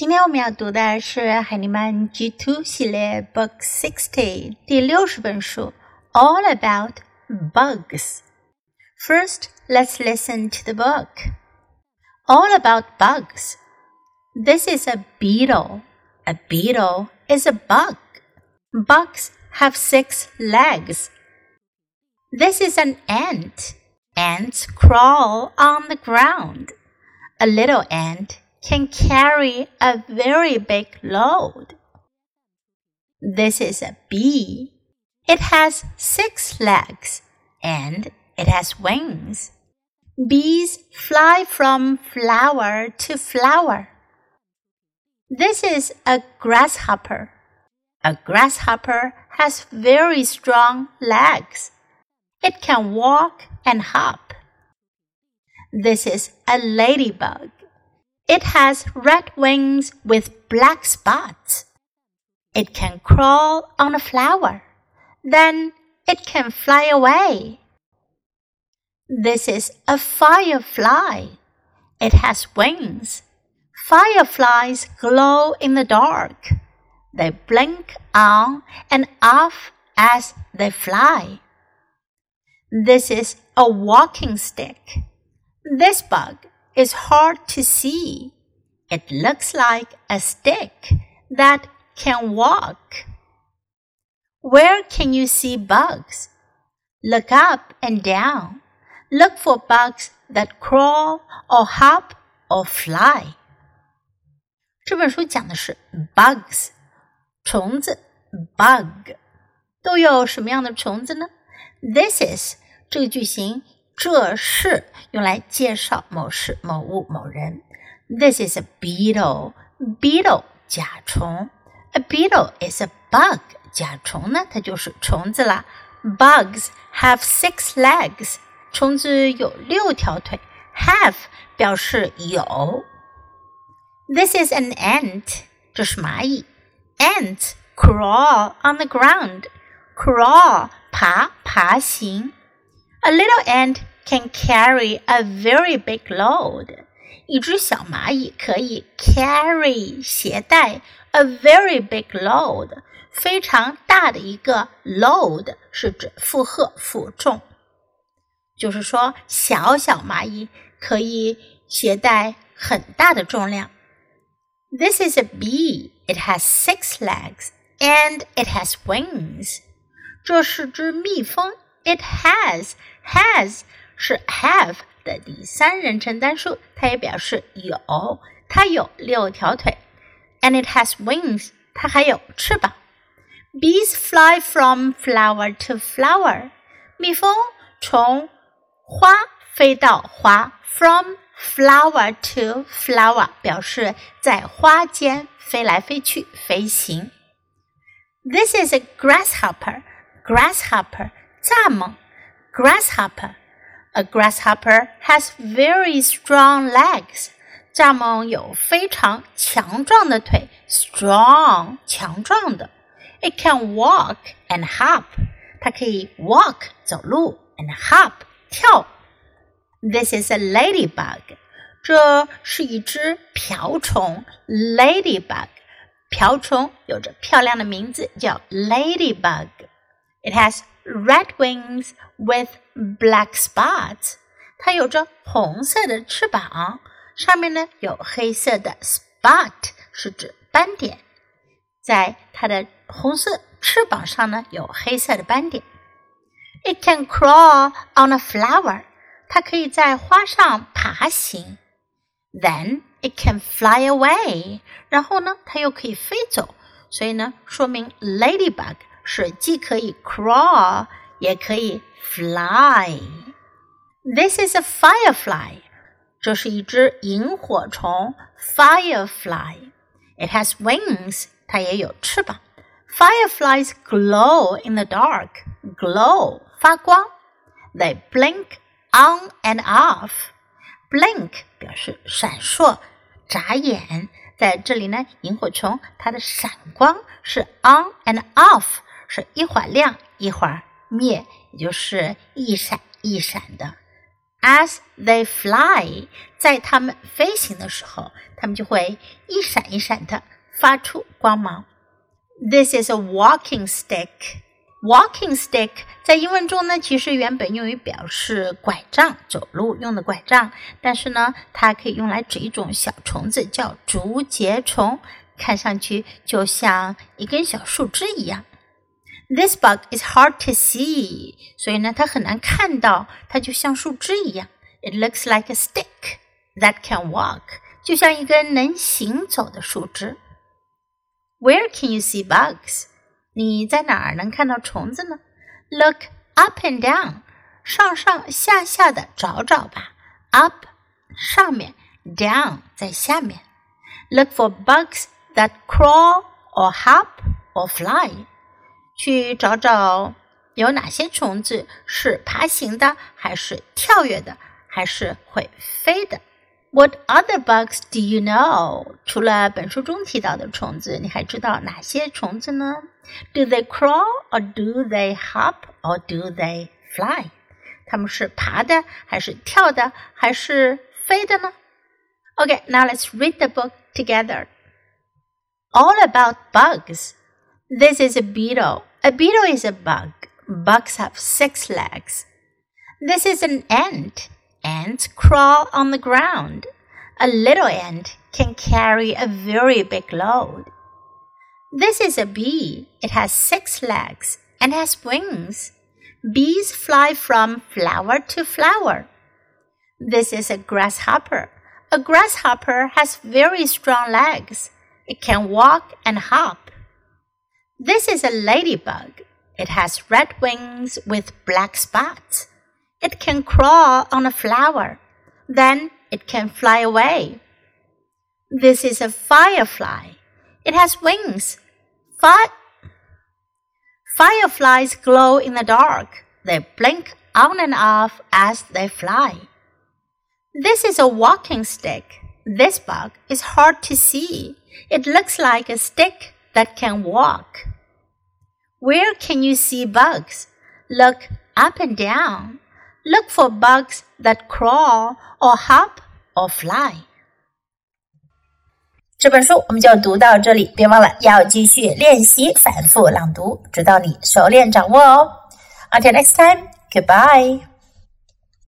今天我们要读的是海尼曼 G2 系列 Book Sixty 第六十本书 All About Bugs. First, let's listen to the book. All About Bugs. This is a beetle. A beetle is a bug. Bugs have six legs. This is an ant. Ants crawl on the ground. A little ant can carry a very big load. This is a bee. It has six legs and it has wings. Bees fly from flower to flower. This is a grasshopper. A grasshopper has very strong legs. It can walk and hop. This is a ladybug. It has red wings with black spots. It can crawl on a flower. Then it can fly away. This is a firefly. It has wings. Fireflies glow in the dark. They blink on and off as they fly. This is a walking stick. This bug is hard to see. It looks like a stick that can walk. Where can you see bugs? Look up and down. Look for bugs that crawl or hop or fly. 这本书讲的是 bugs，虫子 bug 都有什么样的虫子呢？This is 这个句型 这是用来介绍某事、某物、某人。This is a beetle. Beetle 甲虫。A beetle is a bug. 甲虫呢，它就是虫子啦。Bugs have six legs. 虫子有六条腿。Have 表示有。This is an ant. 这是蚂蚁。Ants crawl on the ground. Crawl 爬爬行。A little ant can carry a very big load. 一只小蚂蚁可以 carry 携带 a very big load 非常大的一个 load 是指负荷负重，就是说小小蚂蚁可以携带很大的重量。This is a bee. It has six legs and it has wings. 这是只蜜蜂。It has has 是 have 的第三人称单数，它也表示有，它有六条腿，and it has wings，它还有翅膀。Bees fly from flower to flower，蜜蜂从花飞到花，from flower to flower 表示在花间飞来飞去飞行。This is a grasshopper，grasshopper 蚱蜢，grasshopper。 a grasshopper has very strong legs. 蚱蜢有非常强壮的腿，strong 强壮的。It can walk and hop. 它可以 walk 走路 and hop 跳。This is a ladybug. 这是一只瓢虫，ladybug。瓢虫有着漂亮的名字，叫 ladybug。 It has red wings with black spots。它有着红色的翅膀，上面呢有黑色的 spot，是指斑点。在它的红色翅膀上呢有黑色的斑点。It can crawl on a flower。它可以在花上爬行。Then it can fly away。然后呢，它又可以飞走。所以呢，说明 ladybug 是既可以 crawl 也可以 fly。This is a firefly。这是一只萤火虫 firefly。It has wings。它也有翅膀。Fireflies glow in the dark. Glow 发光。They blink on and off. Blink 表示闪烁、眨眼。在这里呢，萤火虫它的闪光是 on and off， 是一会儿亮一会儿灭，也就是一闪一闪的。As they fly，在它们飞行的时候，它们就会一闪一闪的发出光芒。This is a walking stick. Walking stick 在英文中呢，其实原本用于表示拐杖，走路用的拐杖。但是呢，它可以用来指一种小虫子，叫竹节虫，看上去就像一根小树枝一样。This bug is hard to see，所以呢，它很难看到，它就像树枝一样。It looks like a stick that can walk，就像一根能行走的树枝。Where can you see bugs？你在哪儿能看到虫子呢？Look up and down，上上下下的找找吧。Up 上面，down 在下面。Look for bugs that crawl or hop or fly， 去找找有哪些虫子是爬行的，还是跳跃的，还是会飞的。What other bugs do you know？除了本书中提到的虫子，你还知道哪些虫子呢？Do they crawl or do they hop or do they fly？它们是爬的，还是跳的，还是飞的呢？Okay, now let's read the book together. All about bugs. This is a beetle. A beetle is a bug. Bugs have six legs. This is an ant. Ants crawl on the ground. A little ant can carry a very big load. This is a bee. It has six legs and has wings. Bees fly from flower to flower. This is a grasshopper. A grasshopper has very strong legs. It can walk and hop. This is a ladybug. It has red wings with black spots. It can crawl on a flower. Then it can fly away. This is a firefly. It has wings. Fi- Fireflies glow in the dark. They blink on and off as they fly. This is a walking stick. This bug is hard to see. It looks like a stick that can walk. Where can you see bugs? Look up and down. Look for bugs that crawl or hop or fly. 这本书我们就读到这里，别忘了要继续练习反复朗读，直到你熟练掌握哦。Until next time, goodbye.